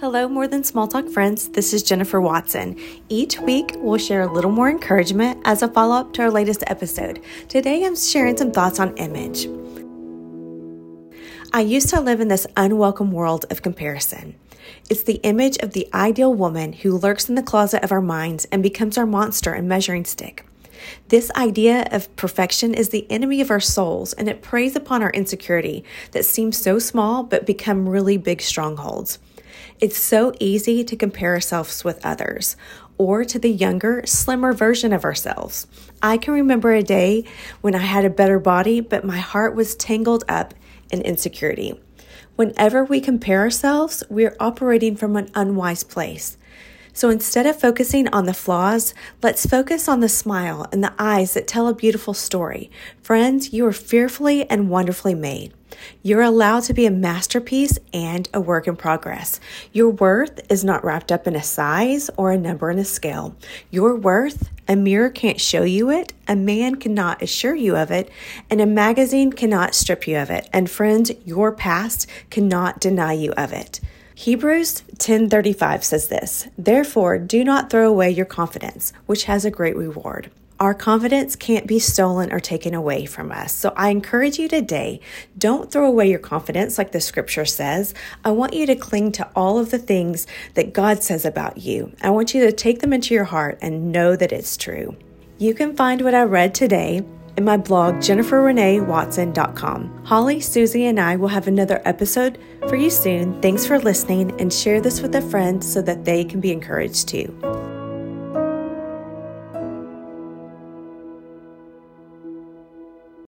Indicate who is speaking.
Speaker 1: Hello, More Than Small Talk friends. This is Jennifer Watson. Each week, we'll share a little more encouragement as a follow up to our latest episode. Today, I'm sharing some thoughts on image. I used to live in this unwelcome world of comparison. It's the image of the ideal woman who lurks in the closet of our minds and becomes our monster and measuring stick. This idea of perfection is the enemy of our souls, and it preys upon our insecurity that seems so small but become really big strongholds. It's so easy to compare ourselves with others or to the younger, slimmer version of ourselves. I can remember a day when I had a better body, but my heart was tangled up in insecurity. Whenever we compare ourselves, we're operating from an unwise place. So instead of focusing on the flaws, let's focus on the smile and the eyes that tell a beautiful story. Friends, you are fearfully and wonderfully made. You're allowed to be a masterpiece and a work in progress. Your worth is not wrapped up in a size or a number in a scale. Your worth, a mirror can't show you it, a man cannot assure you of it, and a magazine cannot strip you of it. And friends, your past cannot deny you of it. Hebrews 10:35 says this, "Therefore do not throw away your confidence, which has a great reward." Our confidence can't be stolen or taken away from us. So I encourage you today, don't throw away your confidence like the scripture says. I want you to cling to all of the things that God says about you. I want you to take them into your heart and know that it's true. You can find what I read today in my blog, jenniferreneewatson.com. Holly, Susie, and I will have another episode for you soon. Thanks for listening and share this with a friend so that they can be encouraged too.